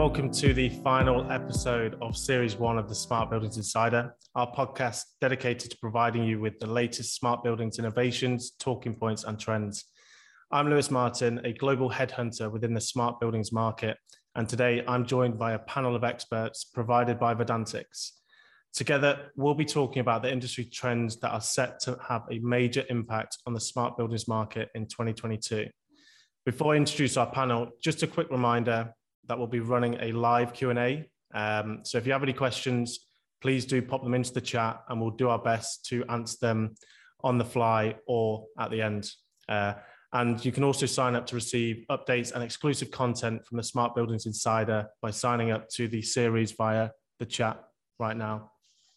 welcome to the final episode of Series 1 of the Smart Buildings Insider, our podcast dedicated to providing you with the latest smart buildings innovations, talking points, and trends. I'm Lewis Martin, a global headhunter within the smart buildings market, and today I'm joined by a panel of experts provided by Verdantix. Together, we'll be talking about the industry trends that are set to have a major impact on the smart buildings market in 2022. Before I introduce our panel, just a quick reminder that we'll be running a live Q&A. Um, so if you have any questions, please do pop them into the chat and we'll do our best to answer them on the fly or at the end. Uh, and you can also sign up to receive updates and exclusive content from the Smart Buildings Insider by signing up to the series via the chat right now.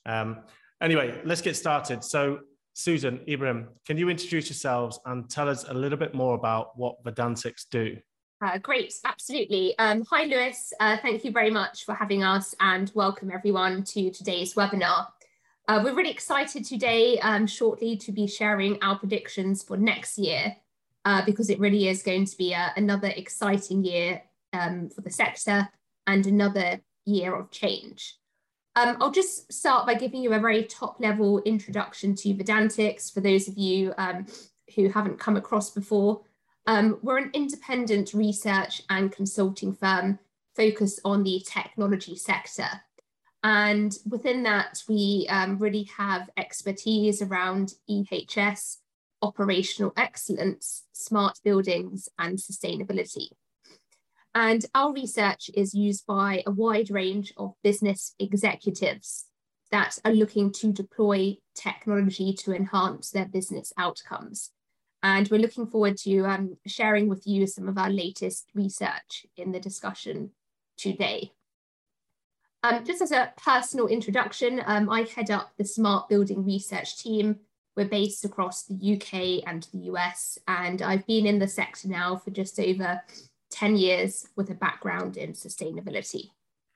Um, anyway, let's get started. So Susan, Ibrahim, can you introduce yourselves and tell us a little bit more about what Verdantix do? Uh, great, absolutely. Um, hi, Lewis. Uh, thank you very much for having us and welcome everyone to today's webinar. Uh, we're really excited today, um, shortly, to be sharing our predictions for next year uh, because it really is going to be uh, another exciting year um, for the sector and another year of change. Um, I'll just start by giving you a very top level introduction to Verdantix for those of you um, who haven't come across before. Um, we're an independent research and consulting firm focused on the technology sector. And within that, we um, really have expertise around EHS, operational excellence, smart buildings, and sustainability. And our research is used by a wide range of business executives that are looking to deploy technology to enhance their business outcomes. And we're looking forward to um, sharing with you some of our latest research in the discussion today. Um, just as a personal introduction, um, I head up the Smart Building Research team. We're based across the UK and the US, and I've been in the sector now for just over 10 years with a background in sustainability.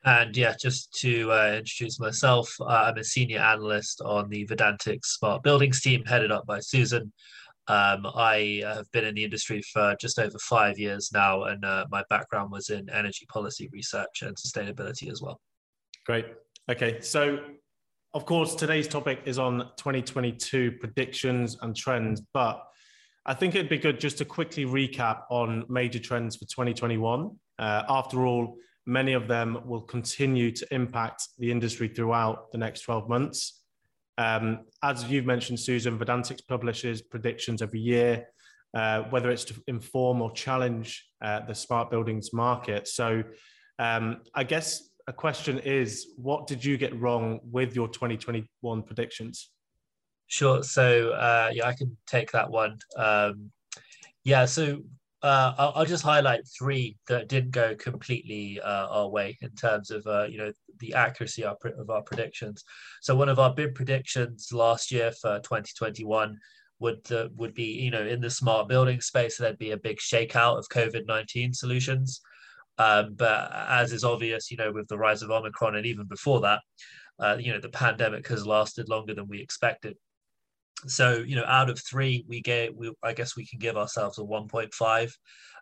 And yeah, just to uh, introduce myself, uh, I'm a senior analyst on the Verdantix Smart Buildings team, headed up by Susan. Um, I have been in the industry for just over five years now, and uh, my background was in energy policy research and sustainability as well. Great. Okay. So, of course, today's topic is on 2022 predictions and trends, but I think it'd be good just to quickly recap on major trends for 2021. Uh, after all, many of them will continue to impact the industry throughout the next 12 months. Um, as you've mentioned, Susan, Verdantix publishes predictions every year, uh, whether it's to inform or challenge uh, the smart buildings market. So um, I guess a question is, what did you get wrong with your 2021 predictions? Sure. So uh, yeah, I can take that one. Um, yeah. So uh, I'll, I'll, just highlight three that didn't go completely uh, our way in terms of uh, you know the accuracy of, our predictions. So one of our big predictions last year for 2021 would uh, would be you know in the smart building space there'd be a big shakeout of COVID 19 solutions. Um, but as is obvious, you know, with the rise of Omicron and even before that, uh, you know, the pandemic has lasted longer than we expected. So, you know, out of three, we get, we, I guess we can give ourselves a 1.5.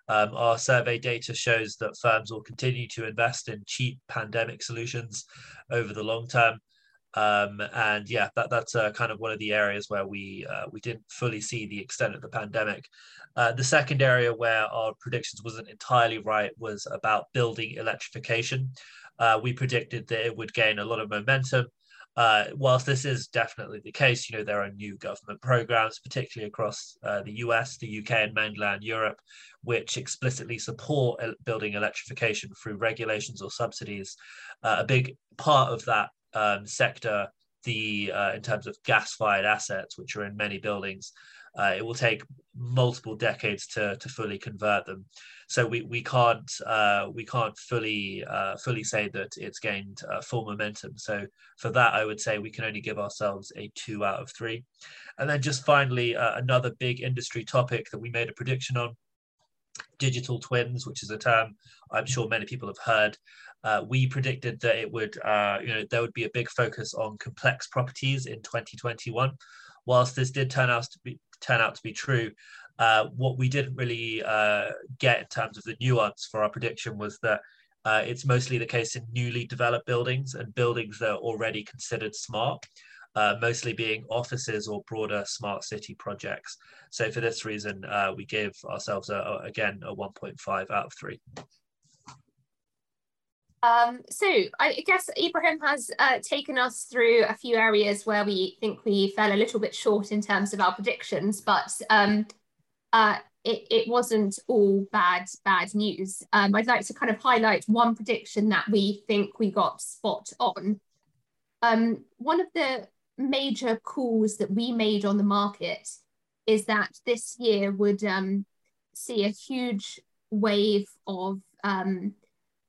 Um, our survey data shows that firms will continue to invest in cheap pandemic solutions over the long term. Um, and yeah, that, that's uh, kind of one of the areas where we uh, we didn't fully see the extent of the pandemic. Uh, the second area where our predictions wasn't entirely right was about building electrification. Uh, we predicted that it would gain a lot of momentum uh, whilst this is definitely the case, you know, there are new government programs, particularly across uh, the US, the UK, and mainland Europe, which explicitly support building electrification through regulations or subsidies. Uh, a big part of that um, sector, the uh, in terms of gas-fired assets, which are in many buildings, uh, it will take multiple decades to, to fully convert them. So we, we can't uh, we can't fully uh, fully say that it's gained uh, full momentum. So for that, I would say we can only give ourselves a two out of three. And then just finally, uh, another big industry topic that we made a prediction on digital twins, which is a term I'm sure many people have heard. Uh, we predicted that it would, uh, you know, there would be a big focus on complex properties in 2021. Whilst this did turn out to be turn out to be true, uh, what we didn't really uh, get in terms of the nuance for our prediction was that Uh, it's mostly the case in newly developed buildings and buildings that are already considered smart, uh, mostly being offices or broader smart city projects. So for this reason, uh, we give ourselves, a, a, again, a 1.5 out of 3. Um, so I guess Ibrahim has uh, taken us through a few areas where we think we fell a little bit short in terms of our predictions, but um, uh, it, it, wasn't all bad bad news. Um, I'd like to kind of highlight one prediction that we think we got spot on. Um, one of the major calls that we made on the market is that this year would um, see a huge wave of um,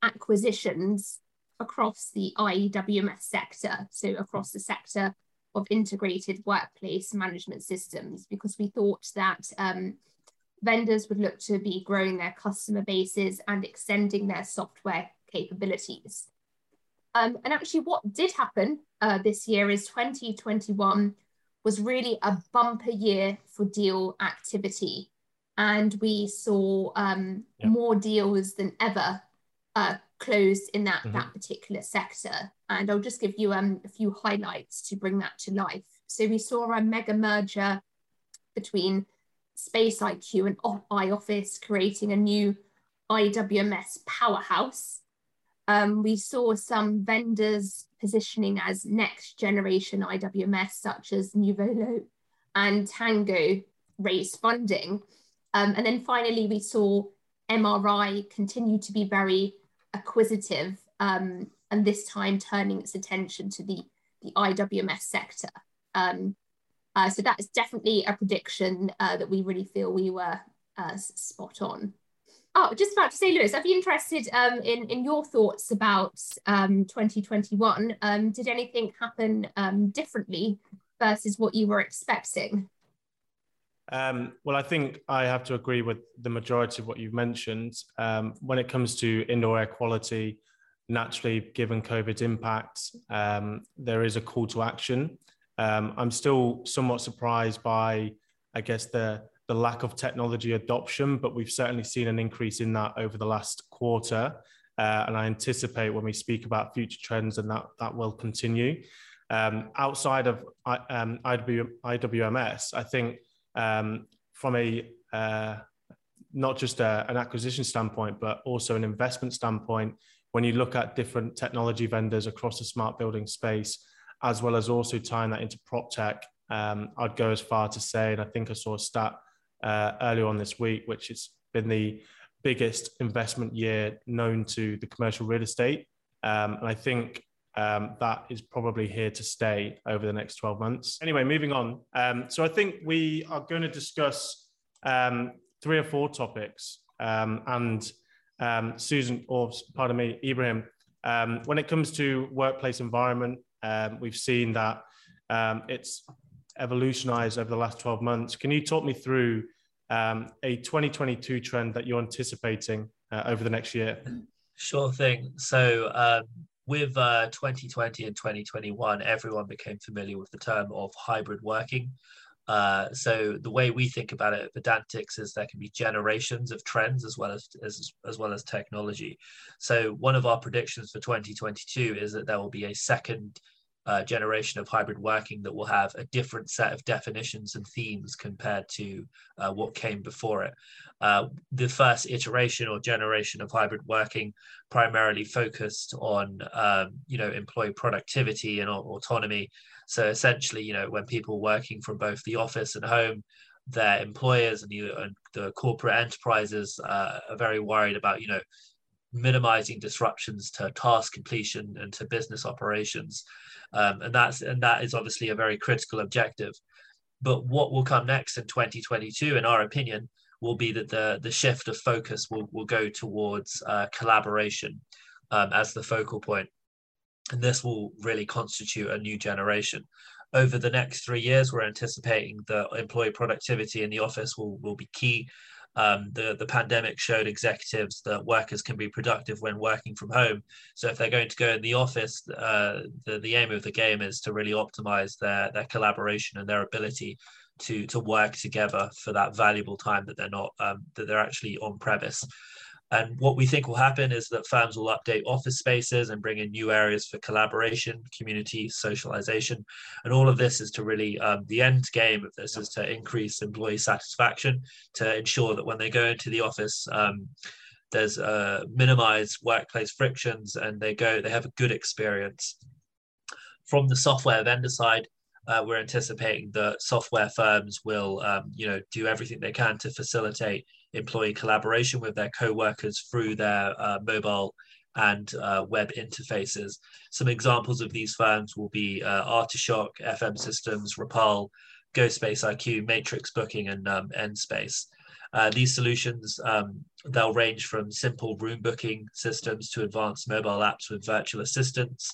acquisitions across the IWMS sector, so across the sector of integrated workplace management systems, because we thought that um, vendors would look to be growing their customer bases and extending their software capabilities. Um, and actually, what did happen uh, this year is 2021 was really a bumper year for deal activity. And we saw um, more deals than ever uh, closed in that, mm-hmm. that particular sector. And I'll just give you um, a few highlights to bring that to life. So we saw a mega merger between Space IQ and iOffice creating a new IWMS powerhouse. Um, we saw some vendors positioning as next generation IWMS, such as Nuvolo and Tango, raise funding. Um, and then finally, we saw MRI continue to be very acquisitive um, and this time turning its attention to the, the IWMS sector. Um, uh, so that is definitely a prediction uh, that we really feel we were uh, spot on. Oh, just about to say, Lewis, I'd be interested um, in, in your thoughts about um, 2021. Um, did anything happen um, differently versus what you were expecting? Um, well, I think I have to agree with the majority of what you've mentioned. Um, when it comes to indoor air quality, naturally, given COVID's impact, um, there is a call to action. Um, I'm still somewhat surprised by, I guess, the the lack of technology adoption, but we've certainly seen an increase in that over the last quarter. Uh, and I anticipate when we speak about future trends, and that that will continue. Um, outside of um, IWMS, I think um, from a uh, not just a, an acquisition standpoint, but also an investment standpoint. When you look at different technology vendors across the smart building space, as well as also tying that into prop tech, um, I'd go as far to say, and I think I saw a stat uh, earlier on this week, which has been the biggest investment year known to the commercial real estate. Um, and I think um, that is probably here to stay over the next 12 months. Anyway, moving on. Um, so I think we are going to discuss um, three or four topics. Um, and um, Susan, or pardon me, Ibrahim, um, when it comes to workplace environment, we've seen that it's evolutionized over the last 12 months. Can you talk me through a 2022 trend that you're anticipating uh, over the next year? Sure thing. So, with uh, 2020 and 2021, everyone became familiar with the term of hybrid working. Uh, so the way we think about it at Verdantix is there can be generations of trends as well as, as as well as technology. So one of our predictions for 2022 is that there will be a second uh, generation of hybrid working that will have a different set of definitions and themes compared to uh, what came before it. Uh, the first iteration or generation of hybrid working primarily focused on, um, you know, employee productivity and autonomy. So essentially, you know, when people working from both the office and home, their employers and the, the corporate enterprises uh, are very worried about, you know, minimizing disruptions to task completion and to business operations. Um, and that's and that is obviously a very critical objective. But what will come next in 2022 in our opinion will be that the the shift of focus will, will go towards uh, collaboration um, as the focal point. And this will really constitute a new generation. Over the next three years we're anticipating that employee productivity in the office will, will be key um, the, the pandemic showed executives that workers can be productive when working from home. So if they're going to go in the office, uh, the, the aim of the game is to really optimize their, their collaboration and their ability to, to work together for that valuable time that they're not, um, that they're actually on premise. And what we think will happen is that firms will update office spaces and bring in new areas for collaboration, community, socialization. And all of this is to really, um, the end game of this is to increase employee satisfaction, to ensure that when they go into the office, um, there's uh, minimized workplace frictions and they go, they have a good experience. From the software vendor side, uh, we're anticipating that software firms will, um, you know, do everything they can to facilitate employee collaboration with their co-workers through their uh, mobile and uh, web interfaces. Some examples of these firms will be uh, Artishock, FM Systems, Rapal, GoSpace IQ, Matrix Booking, and um, Nspace. Uh, these solutions, um, they'll range from simple room booking systems to advanced mobile apps with virtual assistants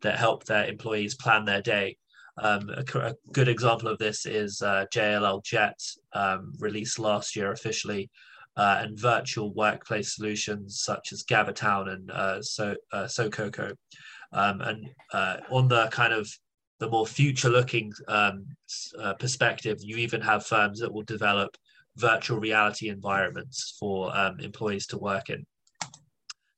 that help their employees plan their day. Um, a, a, good example of this is uh, JLL Jet, um, released last year officially, uh, and virtual workplace solutions such as GatherTown and uh, so uh, SoCoco. Um, and uh, on the kind of the more future-looking um, uh, perspective, you even have firms that will develop virtual reality environments for um, employees to work in.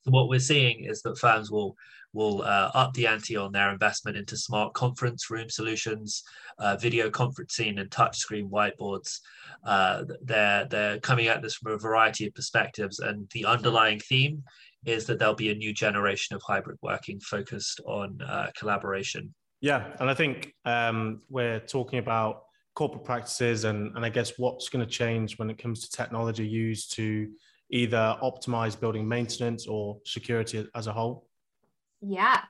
So what we're seeing is that firms will will uh, up the ante on their investment into smart conference room solutions, uh, video conferencing, and touchscreen whiteboards. Uh, they're they're coming at this from a variety of perspectives, and the underlying theme is that there'll be a new generation of hybrid working focused on uh, collaboration. Yeah, and I think um, we're talking about corporate practices and, and I guess what's going to change when it comes to technology used to either optimize building maintenance or security as a whole? Yeah,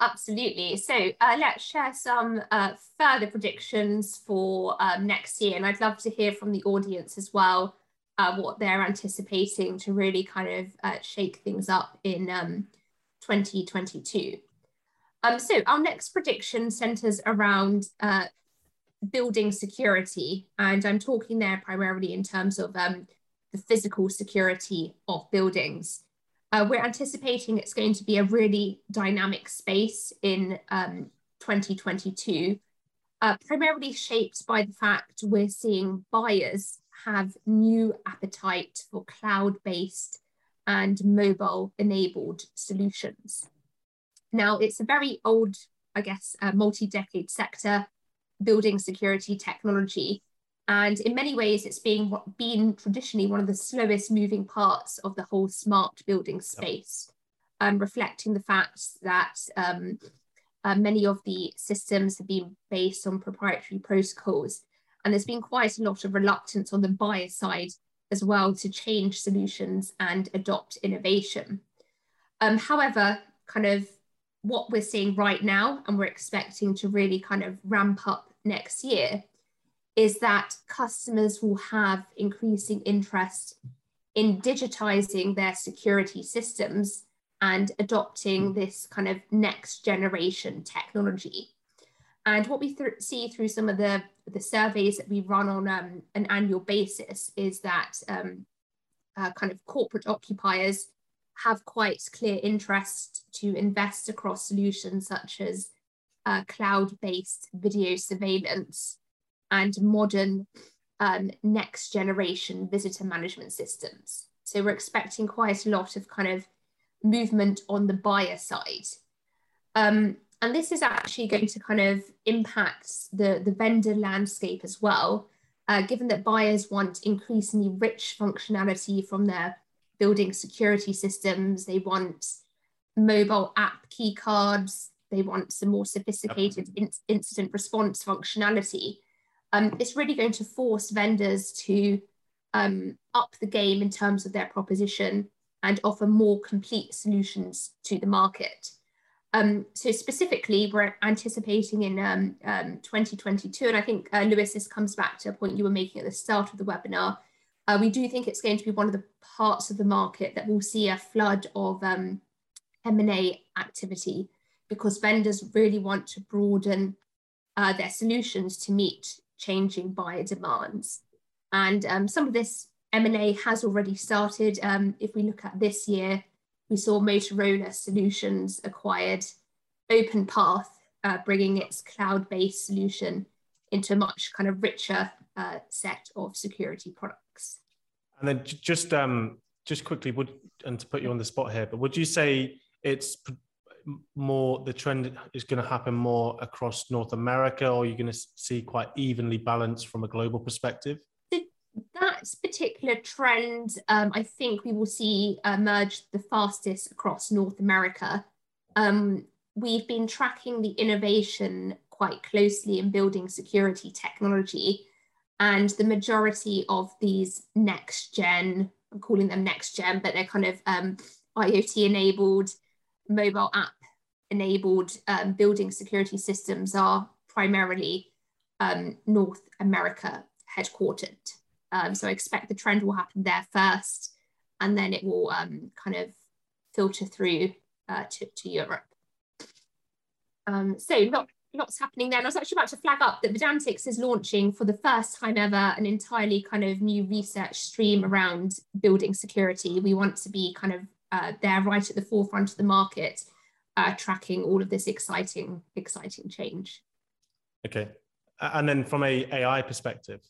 absolutely. So uh, let's share some uh, further predictions for um, next year. And I'd love to hear from the audience as well uh, what they're anticipating to really kind of uh, shake things up in um, 2022. Um, so our next prediction centers around uh, building security. And I'm talking there primarily in terms of um, the physical security of buildings. Uh, we're anticipating it's going to be a really dynamic space in um, 2022, uh, primarily shaped by the fact we're seeing buyers have new appetite for cloud-based and mobile-enabled solutions. Now, it's a very old, I guess, uh, multi-decade sector building security technology. And in many ways, it's being been traditionally one of the slowest moving parts of the whole smart building space, um, reflecting the fact that um, uh, many of the systems have been based on proprietary protocols. And there's been quite a lot of reluctance on the buyer side as well to change solutions and adopt innovation. Um, however, kind of what we're seeing right now, and we're expecting to really kind of ramp up next year, is that customers will have increasing interest in digitizing their security systems and adopting this kind of next generation technology. And what we th see through some of the, the surveys that we run on um, an annual basis is that um, uh, kind of corporate occupiers have quite clear interest to invest across solutions such as uh, cloud-based video surveillance and modern um, next generation visitor management systems. So we're expecting quite a lot of kind of movement on the buyer side. Um, and this is actually going to kind of impact the, the vendor landscape as well, uh, given that buyers want increasingly rich functionality from their building security systems. They want mobile app key cards. They want some more sophisticated in incident response functionality. Um, it's really going to force vendors to um, up the game in terms of their proposition and offer more complete solutions to the market. Um, so specifically, we're anticipating in um, um, 2022, and I think uh, Lewis, this comes back to a point you were making at the start of the webinar, uh, we do think it's going to be one of the parts of the market that will see a flood of um, M&A activity because vendors really want to broaden uh, their solutions to meet changing buyer demands. And um, some of this M&A has already started. Um, if we look at this year, we saw Motorola Solutions acquired OpenPath, uh, bringing its cloud-based solution into a much kind of richer uh, set of security products. And then just um, just quickly, would and to put you on the spot here, but would you say it's more the trend is going to happen more across North America, or you're going to see quite evenly balanced from a global perspective? That particular trend, um, I think we will see emerge the fastest across North America. Um, we've been tracking the innovation quite closely in building security technology, and the majority of these next gen, I'm calling them next gen, but they're kind of um, IoT enabled mobile app enabled um, building security systems are primarily um, North America headquartered. Um, so I expect the trend will happen there first, and then it will um, kind of filter through uh, to, to Europe. Um, so lot, lots happening there. And I was actually about to flag up that Verdantix is launching for the first time ever an entirely kind of new research stream around building security. We want to be kind of uh, there right at the forefront of the market, uh, tracking all of this exciting, exciting change. Okay. And then from a AI perspective,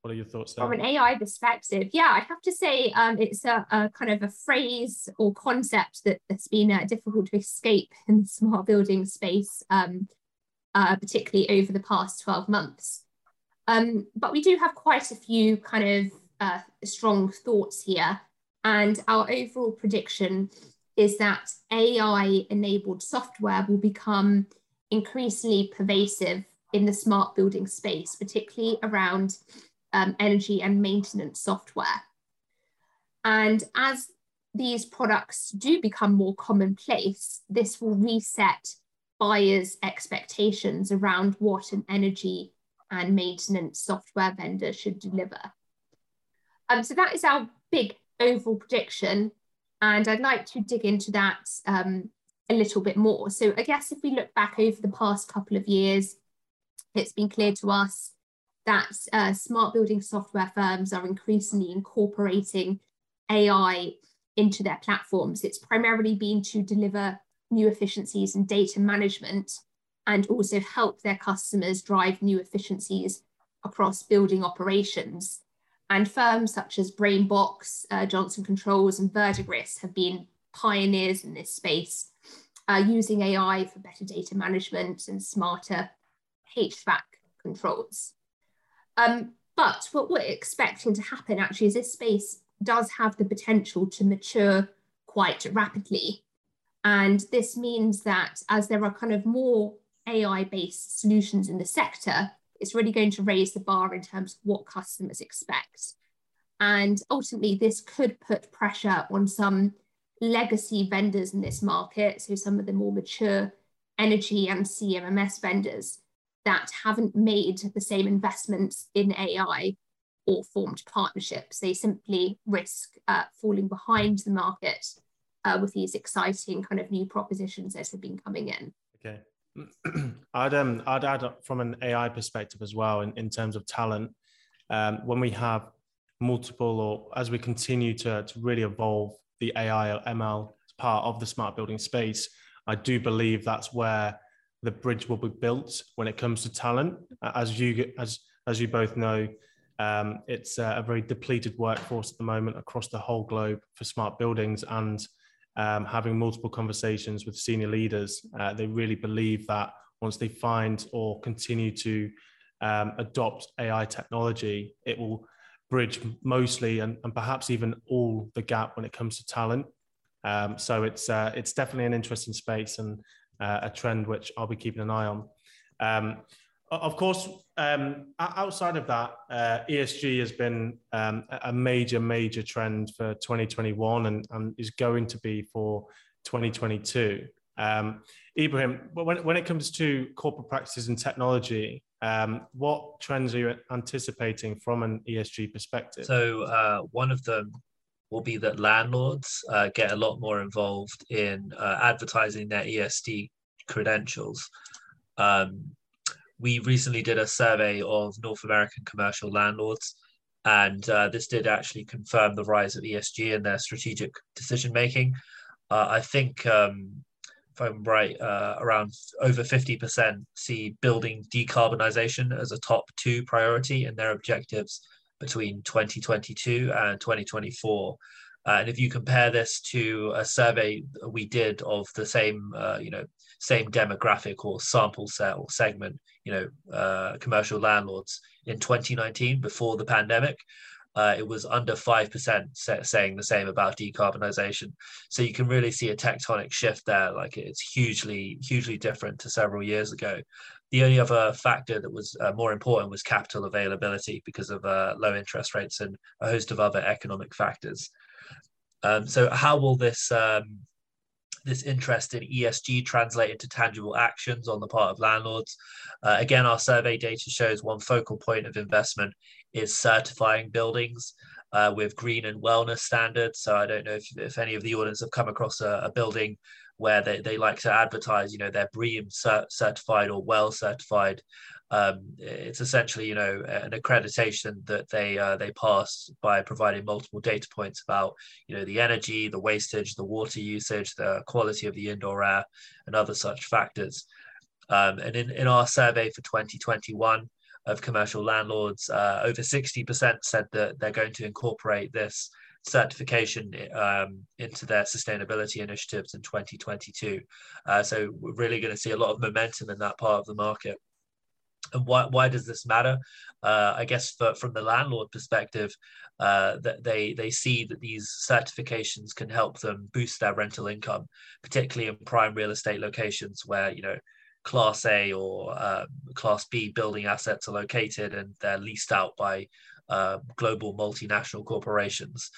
what are your thoughts there? From an AI perspective, yeah, I have to say um, it's a, a, kind of a phrase or concept that, has been uh, difficult to escape in the smart building space, um, uh, particularly over the past 12 months. Um, but we do have quite a few kind of uh, strong thoughts here. And our overall prediction is that AI enabled software will become increasingly pervasive in the smart building space, particularly around um, energy and maintenance software. And as these products do become more commonplace, this will reset buyers' expectations around what an energy and maintenance software vendor should deliver. Um, so that is our big overall prediction. And I'd like to dig into that um, a little bit more. So I guess if we look back over the past couple of years, it's been clear to us that uh, smart building software firms are increasingly incorporating AI into their platforms. It's primarily been to deliver new efficiencies in data management and also help their customers drive new efficiencies across building operations. And firms such as Brainbox, uh, Johnson Controls, and Verdigris have been pioneers in this space, uh, using AI for better data management and smarter HVAC controls. Um, but what we're expecting to happen actually is this space does have the potential to mature quite rapidly. And this means that as there are kind of more AI based solutions in the sector, it's really going to raise the bar in terms of what customers expect. And ultimately, this could put pressure on some legacy vendors in this market, so some of the more mature energy and CMMS vendors that haven't made the same investments in AI or formed partnerships. They simply risk uh, falling behind the market uh, with these exciting kind of new propositions that have been coming in. Okay. I'd um I'd add from an AI perspective as well in, in terms of talent. Um, when we have multiple or as we continue to, to really evolve the AI or ML part of the smart building space, I do believe that's where the bridge will be built when it comes to talent. As you as as you both know, um, it's a very depleted workforce at the moment across the whole globe for smart buildings, and um, having multiple conversations with senior leaders, uh, they really believe that once they find or continue to um, adopt AI technology, it will bridge mostly and, and, perhaps even all the gap when it comes to talent. Um, so it's uh, it's definitely an interesting space and uh, a trend which I'll be keeping an eye on. Um, of course, um, outside of that, uh, ESG has been um, a major, major trend for 2021 and, and is going to be for 2022. Um, Ibrahim, when, when it comes to corporate practices and technology, um, what trends are you anticipating from an ESG perspective? So, uh, one of them will be that landlords uh, get a lot more involved in uh, advertising their ESG credentials. Um, we recently did a survey of North American commercial landlords, and uh, this did actually confirm the rise of ESG in their strategic decision making. Uh, I think, um, if I'm right, uh, around over 50% see building decarbonization as a top two priority in their objectives between 2022 and 2024. Uh, and if you compare this to a survey we did of the same, uh, you know, same demographic or sample set or segment, you know, uh, commercial landlords in 2019 before the pandemic, uh, it was under 5% saying the same about decarbonisation. So you can really see a tectonic shift there. Like it's hugely, hugely different to several years ago. The only other factor that was uh, more important was capital availability because of uh, low interest rates and a host of other economic factors. Um, so how will this um, this interest in ESG translate into tangible actions on the part of landlords? Uh, again, our survey data shows one focal point of investment is certifying buildings uh, with green and wellness standards. So I don't know if, if any of the audience have come across a, a building where they, they like to advertise, you know, they're BREEAM cert- certified or well certified. Um, it's essentially, you know, an accreditation that they uh, they pass by providing multiple data points about, you know, the energy, the wastage, the water usage, the quality of the indoor air, and other such factors. Um, and in, in our survey for 2021, of commercial landlords, uh, over 60% said that they're going to incorporate this certification um, into their sustainability initiatives in 2022. Uh, so we're really going to see a lot of momentum in that part of the market. And why, why does this matter? Uh, I guess for, from the landlord perspective, uh, that they they see that these certifications can help them boost their rental income, particularly in prime real estate locations where you know Class A or uh, Class B building assets are located and they're leased out by uh, global multinational corporations.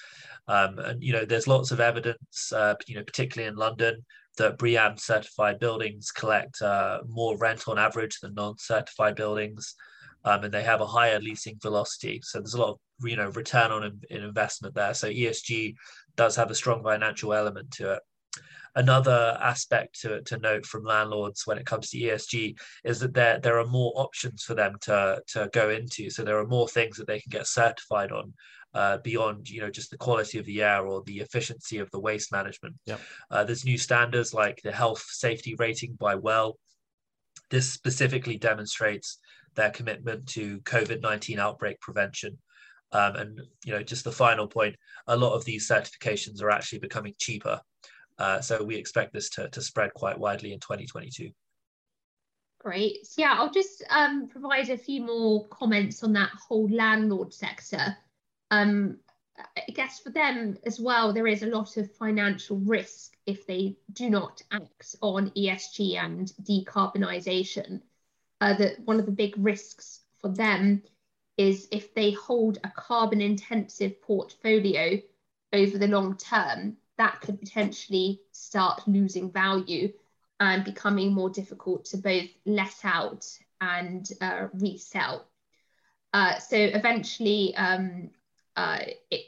Um, and you know, there's lots of evidence, uh, you know, particularly in London, that BREEAM certified buildings collect uh, more rent on average than non-certified buildings, um, and they have a higher leasing velocity. So there's a lot of you know return on in, in investment there. So ESG does have a strong financial element to it another aspect to, to note from landlords when it comes to ESG is that there, there are more options for them to, to go into. So there are more things that they can get certified on uh, beyond you know just the quality of the air or the efficiency of the waste management. Yep. Uh, there's new standards like the health safety rating by WELL. This specifically demonstrates their commitment to COVID-19 outbreak prevention. Um, and you know, just the final point, a lot of these certifications are actually becoming cheaper uh, so we expect this to, to spread quite widely in 2022. Great. So yeah, I'll just um, provide a few more comments on that whole landlord sector. Um, I guess for them as well, there is a lot of financial risk if they do not act on ESG and decarbonisation. Uh, that one of the big risks for them is if they hold a carbon intensive portfolio over the long term, that could potentially start losing value and becoming more difficult to both let out and uh, resell. Uh, so eventually, um, uh, it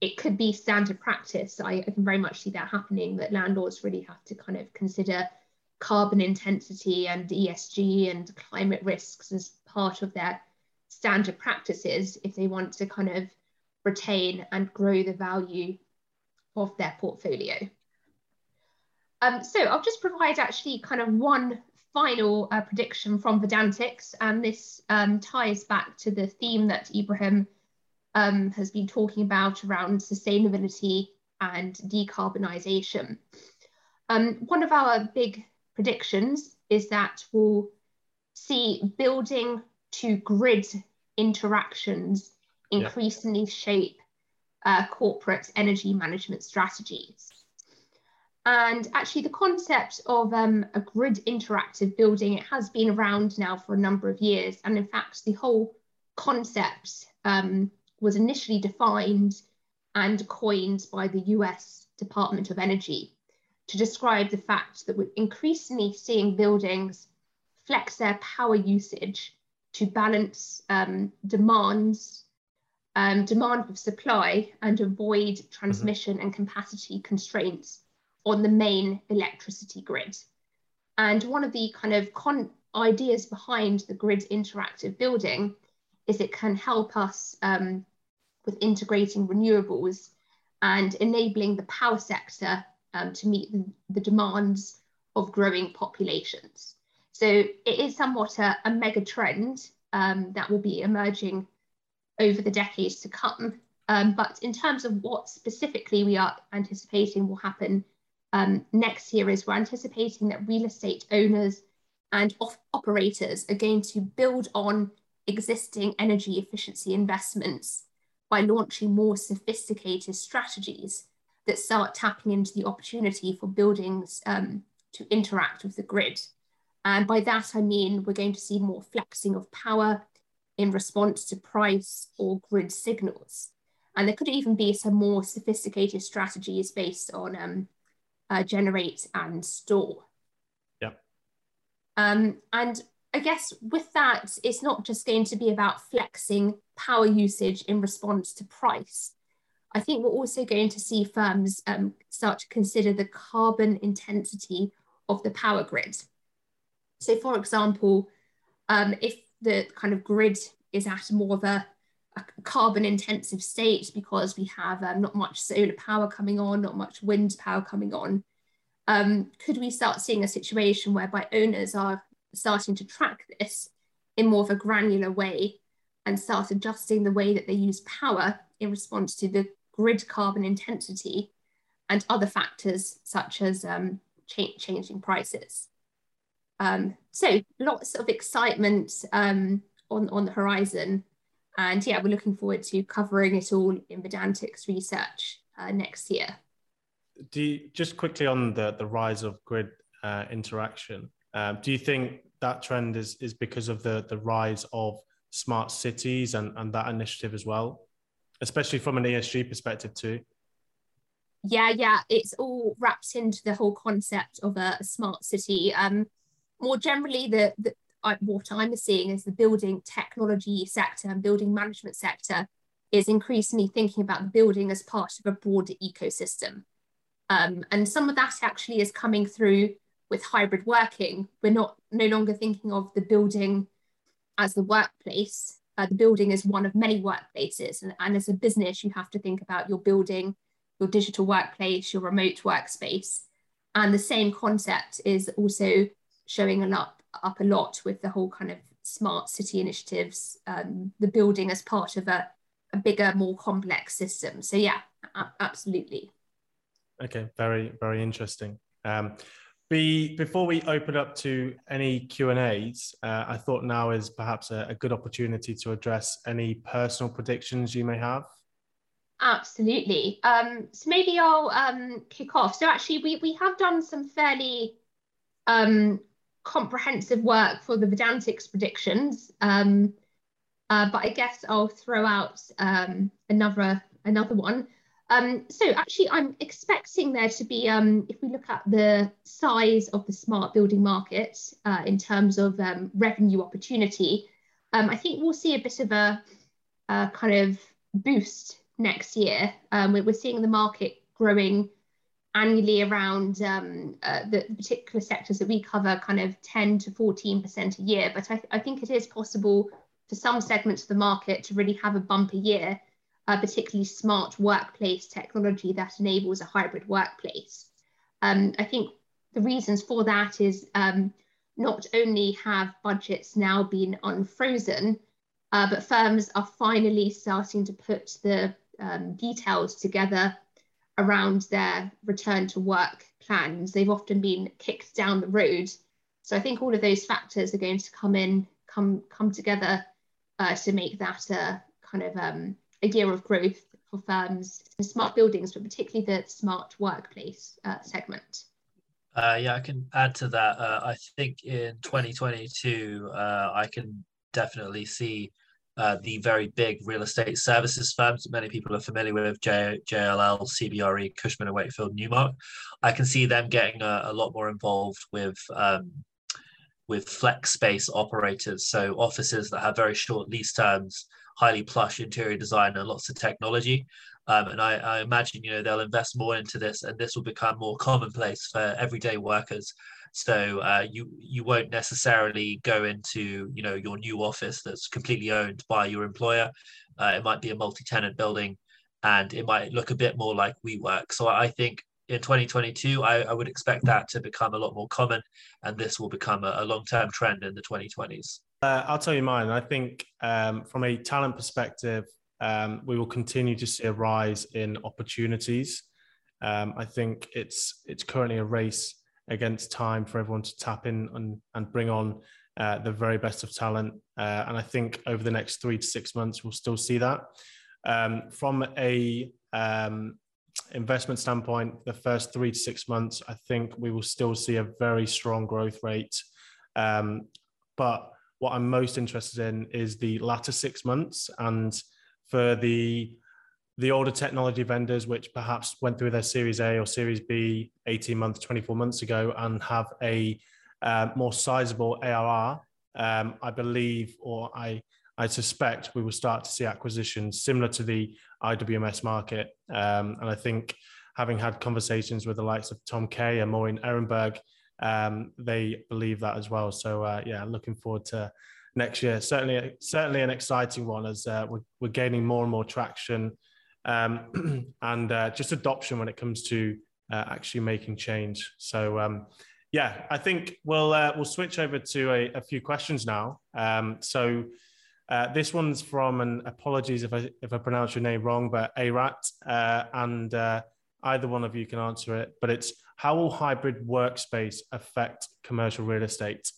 it could be standard practice. I, I, can very much see that happening. That landlords really have to kind of consider carbon intensity and ESG and climate risks as part of their standard practices if they want to kind of retain and grow the value of their portfolio. Um, so I'll just provide actually kind of one final uh, prediction from Verdantix, and this um, ties back to the theme that Ibrahim um, has been talking about around sustainability and decarbonisation. Um, one of our big predictions is that we'll see building to grid interactions increasingly yeah. shape uh, corporate energy management strategies. And actually, the concept of um, a grid interactive building it has been around now for a number of years, and in fact, the whole concept um, was initially defined and coined by the U.S. Department of Energy to describe the fact that we're increasingly seeing buildings flex their power usage to balance um, demands um, demand with supply and avoid transmission mm-hmm. and capacity constraints on the main electricity grid. And one of the kind of con- ideas behind the grid interactive building is it can help us um, with integrating renewables and enabling the power sector um, to meet the, the, demands of growing populations. So it is somewhat a, a mega trend um, that will be emerging over the decades to come. Um, but in terms of what specifically we are anticipating will happen um, next year is we're anticipating that real estate owners and operators are going to build on existing energy efficiency investments by launching more sophisticated strategies that start tapping into the opportunity for buildings um, to interact with the grid. And by that, I mean we're going to see more flexing of power in response to price or grid signals. And there could even be some more sophisticated strategies based on um, uh, generate and store. Yeah. Um, and I guess with that, it's not just going to be about flexing power usage in response to price. I think we're also going to see firms um, start to consider the carbon intensity of the power grid. So, for example, um, if the kind of grid is at more of a, a carbon intensive state because we have um, not much solar power coming on, not much wind power coming on, um, could we start seeing a situation whereby owners are starting to track this in more of a granular way and start adjusting the way that they use power in response to the grid carbon intensity and other factors such as um, cha changing prices. Um, so lots of excitement um, on, on the horizon. And yeah, we're looking forward to covering it all in Verdantix research uh, next year. Do you, just quickly on the, the rise of grid uh, interaction, um, do you think that trend is, is because of the, the rise of smart cities and, and that initiative as well, especially from an ESG perspective too? Yeah, yeah, it's all wrapped into the whole concept of a smart city. Um, more generally, the, the I, what I'm seeing is the building technology sector and building management sector is increasingly thinking about the building as part of a broader ecosystem. Um, and some of that actually is coming through with hybrid working, we're not no longer thinking of the building as the workplace. Uh, the building is one of many workplaces. And, and as a business, you have to think about your building, your digital workplace, your remote workspace. And the same concept is also showing up, up a lot with the whole kind of smart city initiatives, um, the building as part of a, a bigger, more complex system. So yeah, absolutely. Okay, very, very interesting. Um, be, before we open up to any Q and A's, uh, I thought now is perhaps a, a, good opportunity to address any personal predictions you may have. Absolutely. Um, so maybe I'll um, kick off. So actually, we we have done some fairly um, comprehensive work for the Verdantix predictions, um, uh, but I guess I'll throw out um, another another one. Um, so actually, I'm expecting there to be, um, if we look at the size of the smart building market uh, in terms of um, revenue opportunity, um, I think we'll see a bit of a, a kind of boost next year. Um, we're, seeing the market growing annually around um, uh, the particular sectors that we cover, kind of 10 to 14% a year. But I, th I think it is possible for some segments of the market to really have a bumper year uh, particularly smart workplace technology that enables a hybrid workplace. Um, I think the reasons for that is um, not only have budgets now been unfrozen, uh, but firms are finally starting to put the um, details together around their return to work plans. They've often been kicked down the road. So I think all of those factors are going to come in, come come together uh, to make that a kind of um, a year of growth for firms smart buildings, but particularly the smart workplace uh, segment. Uh, yeah, I can add to that. Uh, I think in 2022, uh, I can definitely see uh, the very big real estate services firms many people are familiar with J- JLL, CBRE, Cushman and Wakefield, Newmark. I can see them getting a, a lot more involved with um, with flex space operators, so offices that have very short lease terms highly plush interior design and lots of technology. Um, and I, I, imagine you know they'll invest more into this, and this will become more commonplace for everyday workers. So uh, you you won't necessarily go into you know your new office that's completely owned by your employer. Uh, it might be a multi-tenant building, and it might look a bit more like WeWork. So I think in 2022, I, I would expect that to become a lot more common, and this will become a, a long-term trend in the 2020s. Uh, I'll tell you mine. I think um, from a talent perspective, um, we will continue to see a rise in opportunities. Um, I think it's it's currently a race against time for everyone to tap in and, and bring on uh, the very best of talent. Uh, and I think over the next three to six months, we'll still see that. Um, from a um, investment standpoint, the first three to six months, I think we will still see a very strong growth rate. Um, but what I'm most interested in is the latter six months and for the the older technology vendors, which perhaps went through their Series A or Series B 18 months, 24 months ago, and have a uh, more sizable ARR, um, I believe, or I I suspect we will start to see acquisitions similar to the IWMS market. Um, and I think having had conversations with the likes of Tom Kay and Maureen Ehrenberg, um, they believe that as well. So uh, yeah, looking forward to next year. Certainly, certainly an exciting one as uh, we're, we're, gaining more and more traction um, and uh, just adoption when it comes to uh, actually making change. So um, yeah, I think we'll uh, we'll switch over to a, a few questions now. Um, so. Uh, this one's from, and apologies if I if I pronounce your name wrong, but Arat, uh, and uh, either one of you can answer it. But it's how will hybrid workspace affect commercial real estate?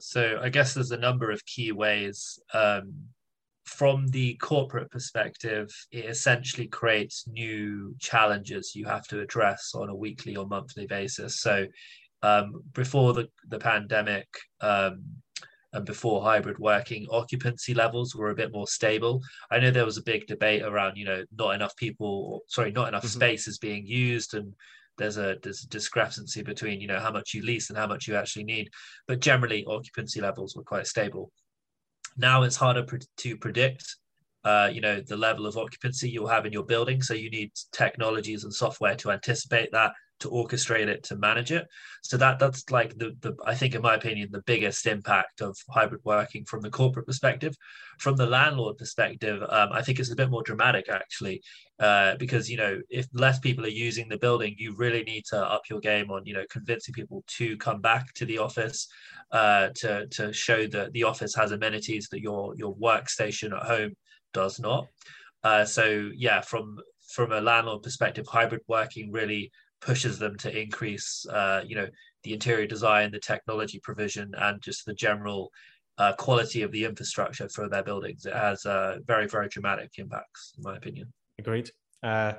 So I guess there's a number of key ways. Um, from the corporate perspective, it essentially creates new challenges you have to address on a weekly or monthly basis. So um, before the, the pandemic, um, and before hybrid working occupancy levels were a bit more stable i know there was a big debate around you know not enough people sorry not enough mm-hmm. space is being used and there's a there's a discrepancy between you know how much you lease and how much you actually need but generally occupancy levels were quite stable now it's harder to predict uh, you know the level of occupancy you'll have in your building. So you need technologies and software to anticipate that to orchestrate it to manage it. So that that's like the, the i think in my opinion the biggest impact of hybrid working from the corporate perspective. From the landlord perspective um, i think it's a bit more dramatic actually uh, because you know if less people are using the building you really need to up your game on you know convincing people to come back to the office uh, to to show that the office has amenities that your your workstation at home does not. Uh, so yeah from from a landlord perspective hybrid working really pushes them to increase, uh, you know, the interior design, the technology provision, and just the general uh, quality of the infrastructure for their buildings. It has uh, very, very dramatic impacts, in my opinion. Agreed. Uh,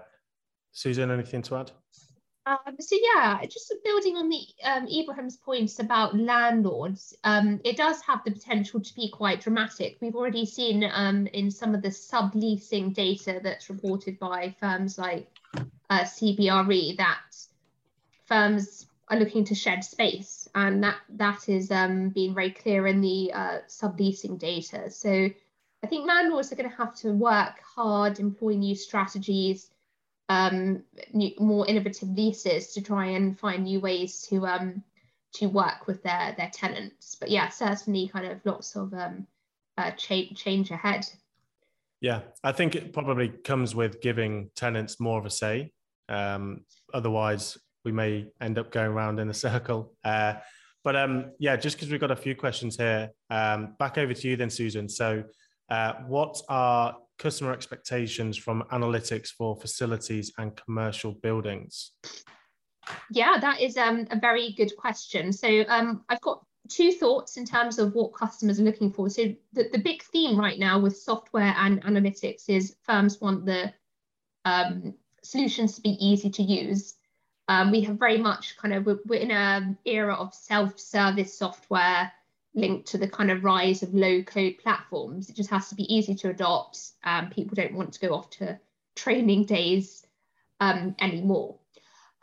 Susan, anything to add? Um, so yeah, just building on the um, Ibrahim's points about landlords, um, it does have the potential to be quite dramatic. We've already seen um, in some of the subleasing data that's reported by firms like uh, CBRE that firms are looking to shed space, and that that is um, being very clear in the uh, subleasing data. So I think landlords are going to have to work hard, employ new strategies, um, new, more innovative leases to try and find new ways to um, to work with their their tenants. But yeah, certainly kind of lots of um, uh, change change ahead. Yeah, I think it probably comes with giving tenants more of a say. Um, otherwise, we may end up going around in a circle. Uh, but um, yeah, just because we've got a few questions here, um, back over to you then, Susan. So, uh, what are customer expectations from analytics for facilities and commercial buildings? Yeah, that is um, a very good question. So um, I've got two thoughts in terms of what customers are looking for. So the, the big theme right now with software and analytics is firms want the um, solutions to be easy to use. Um, we have very much kind of, we're, we're in an era of self-service software linked to the kind of rise of low code platforms. It just has to be easy to adopt. Um, people don't want to go off to training days um, anymore.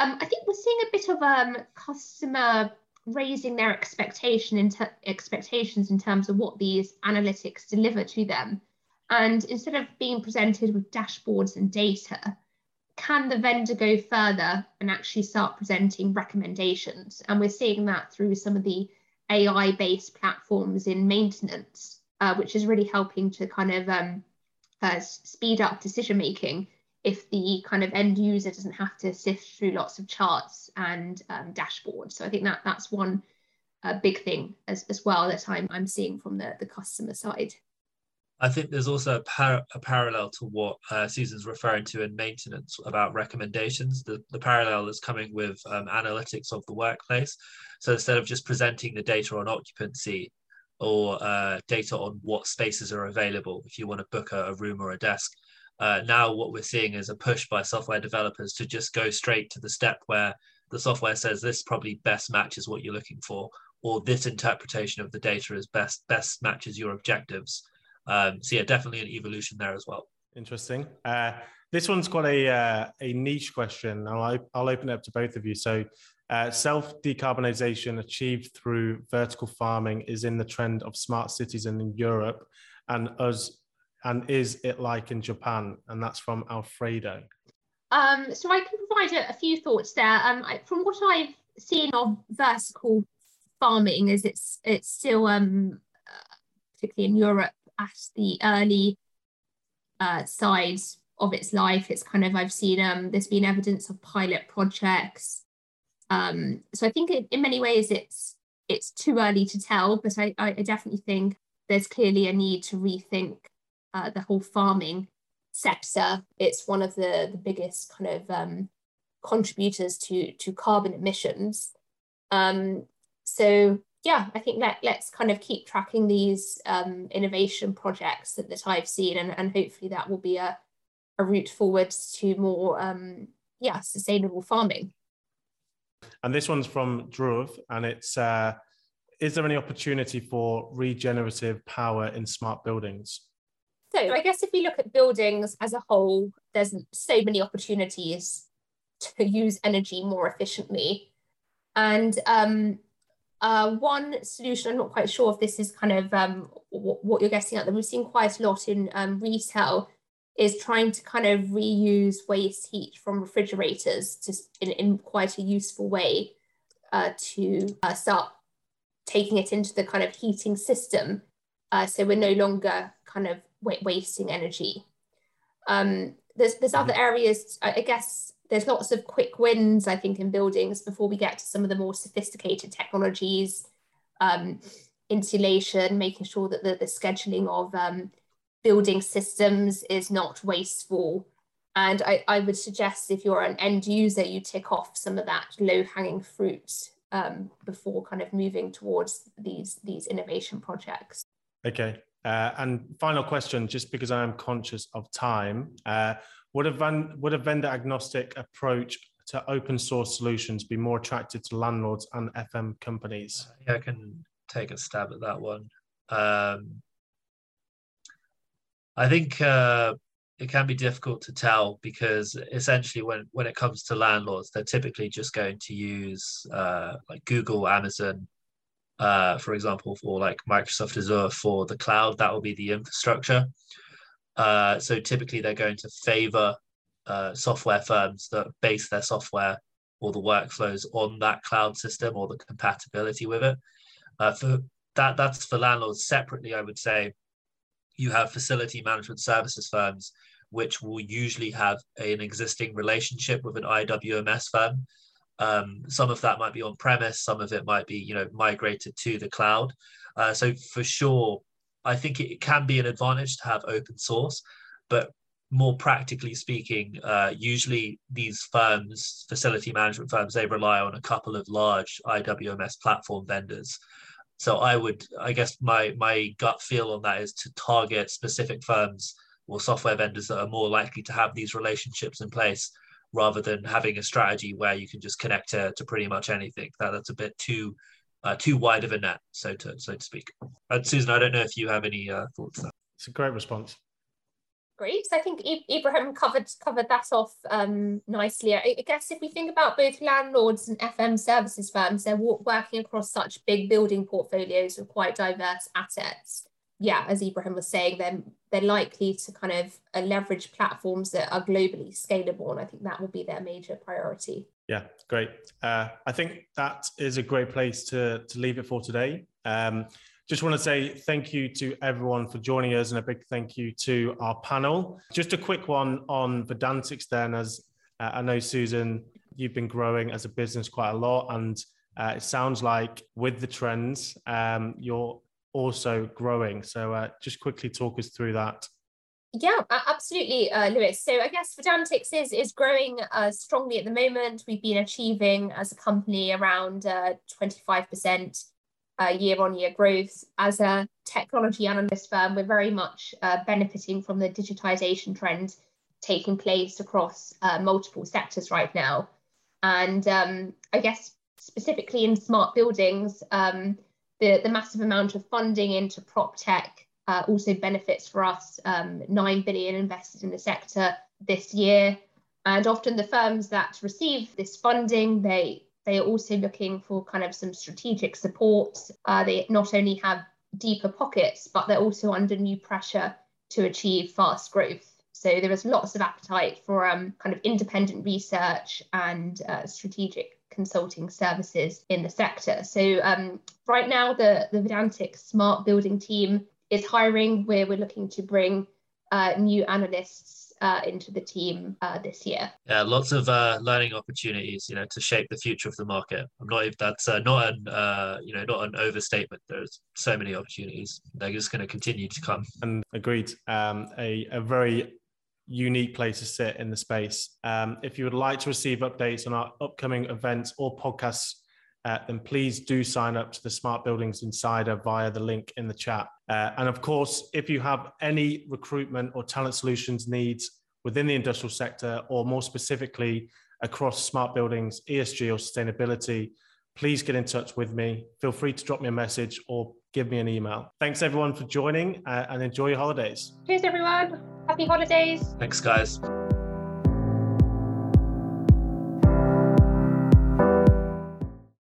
Um, I think we're seeing a bit of um, customer raising their expectation in expectations in terms of what these analytics deliver to them. And instead of being presented with dashboards and data, can the vendor go further and actually start presenting recommendations? And we're seeing that through some of the AI based platforms in maintenance, uh, which is really helping to kind of um, uh, speed up decision making if the kind of end user doesn't have to sift through lots of charts and um, dashboards. So I think that that's one a big thing as, as well that I'm, I'm seeing from the, the customer side. I think there's also a, par- a parallel to what uh, Susan's referring to in maintenance about recommendations. The, the parallel is coming with um, analytics of the workplace. So instead of just presenting the data on occupancy or uh, data on what spaces are available, if you want to book a, a room or a desk, uh, now what we're seeing is a push by software developers to just go straight to the step where the software says this probably best matches what you're looking for, or this interpretation of the data is best best matches your objectives um, so yeah, definitely an evolution there as well. Interesting. Uh, this one's got a uh, a niche question. I'll I'll open it up to both of you. So, uh, self decarbonization achieved through vertical farming is in the trend of smart cities and in Europe, and us and is it like in Japan? And that's from Alfredo. Um, so I can provide a, a few thoughts there. Um, I, from what I've seen of vertical farming, is it's it's still um, uh, particularly in Europe at the early uh, sides of its life. It's kind of I've seen um, there's been evidence of pilot projects. Um, so I think it, in many ways it's it's too early to tell, but I, I definitely think there's clearly a need to rethink uh, the whole farming sector. It's one of the, the biggest kind of um, contributors to, to carbon emissions. Um, so yeah, I think let, let's kind of keep tracking these um, innovation projects that, that I've seen, and, and hopefully that will be a, a route forwards to more, um, yeah, sustainable farming. And this one's from Dhruv, and it's uh, Is there any opportunity for regenerative power in smart buildings? So, I guess if we look at buildings as a whole, there's so many opportunities to use energy more efficiently. And um, uh, one solution, I'm not quite sure if this is kind of um, what, you're getting at, that we've seen quite a lot in um, retail, is trying to kind of reuse waste heat from refrigerators to, in, in quite a useful way uh, to uh, start taking it into the kind of heating system. Uh, so we're no longer kind of wasting energy. Um, there's, there's other mm-hmm. areas, I guess, there's lots of quick wins, I think, in buildings before we get to some of the more sophisticated technologies, um, insulation, making sure that the, the scheduling of um, building systems is not wasteful. And I, I would suggest if you're an end user, you tick off some of that low hanging fruit um, before kind of moving towards these, these innovation projects. Okay. Uh, and final question, just because I am conscious of time, uh, would a, van, would a vendor agnostic approach to open source solutions be more attractive to landlords and FM companies? Uh, yeah, I can take a stab at that one. Um, I think uh, it can be difficult to tell because essentially, when when it comes to landlords, they're typically just going to use uh, like Google, Amazon, uh, for example, for like Microsoft Azure for the cloud. That will be the infrastructure. Uh, so typically they're going to favor uh, software firms that base their software or the workflows on that cloud system or the compatibility with it. Uh, for that, that's for landlords separately. I would say you have facility management services firms which will usually have an existing relationship with an IWMS firm. Um, some of that might be on premise, some of it might be you know migrated to the cloud. Uh, so for sure, I think it can be an advantage to have open source, but more practically speaking, uh, usually these firms, facility management firms, they rely on a couple of large IWMS platform vendors. So I would, I guess my my gut feel on that is to target specific firms or software vendors that are more likely to have these relationships in place rather than having a strategy where you can just connect to, to pretty much anything. That, that's a bit too uh, too wide of a net, so to so to speak. And Susan, I don't know if you have any uh, thoughts. There. It's a great response. Great. I think Ibrahim covered covered that off um, nicely. I guess if we think about both landlords and FM services firms, they're working across such big building portfolios with quite diverse assets. Yeah, as Ibrahim was saying, then they're, they're likely to kind of uh, leverage platforms that are globally scalable, and I think that will be their major priority. Yeah, great. Uh, I think that is a great place to, to leave it for today. Um, just want to say thank you to everyone for joining us and a big thank you to our panel. Just a quick one on Verdantix then, as uh, I know, Susan, you've been growing as a business quite a lot and Uh, it sounds like with the trends, um, you're also growing. So uh, just quickly talk us through that. Yeah, absolutely, uh, Lewis. So I guess Verdantix is, is growing uh, strongly at the moment. We've been achieving as a company around 25% uh, year on year growth. As a technology analyst firm, we're very much uh, benefiting from the digitization trend taking place across uh, multiple sectors right now. And um, I guess specifically in smart buildings, um, the, the massive amount of funding into prop tech uh, also benefits for us. Um, 9 billion invested in the sector this year. And often the firms that receive this funding, they they are also looking for kind of some strategic support. Uh, they not only have deeper pockets, but they're also under new pressure to achieve fast growth. So there is lots of appetite for um, kind of independent research and uh, strategic consulting services in the sector. So um, right now, the, the Verdantix Smart Building team is hiring where we're looking to bring uh, new analysts uh, into the team uh, this year. Yeah, lots of uh, learning opportunities, you know, to shape the future of the market. I'm not if that's uh, not an uh, you know not an overstatement. There's so many opportunities. They're just going to continue to come. And agreed. Um, a a very unique place to sit in the space. Um, if you would like to receive updates on our upcoming events or podcasts uh, then please do sign up to the Smart Buildings Insider via the link in the chat. Uh, and of course, if you have any recruitment or talent solutions needs within the industrial sector, or more specifically across smart buildings, ESG, or sustainability, please get in touch with me. Feel free to drop me a message or give me an email. Thanks everyone for joining uh, and enjoy your holidays. Cheers, everyone. Happy holidays. Thanks, guys.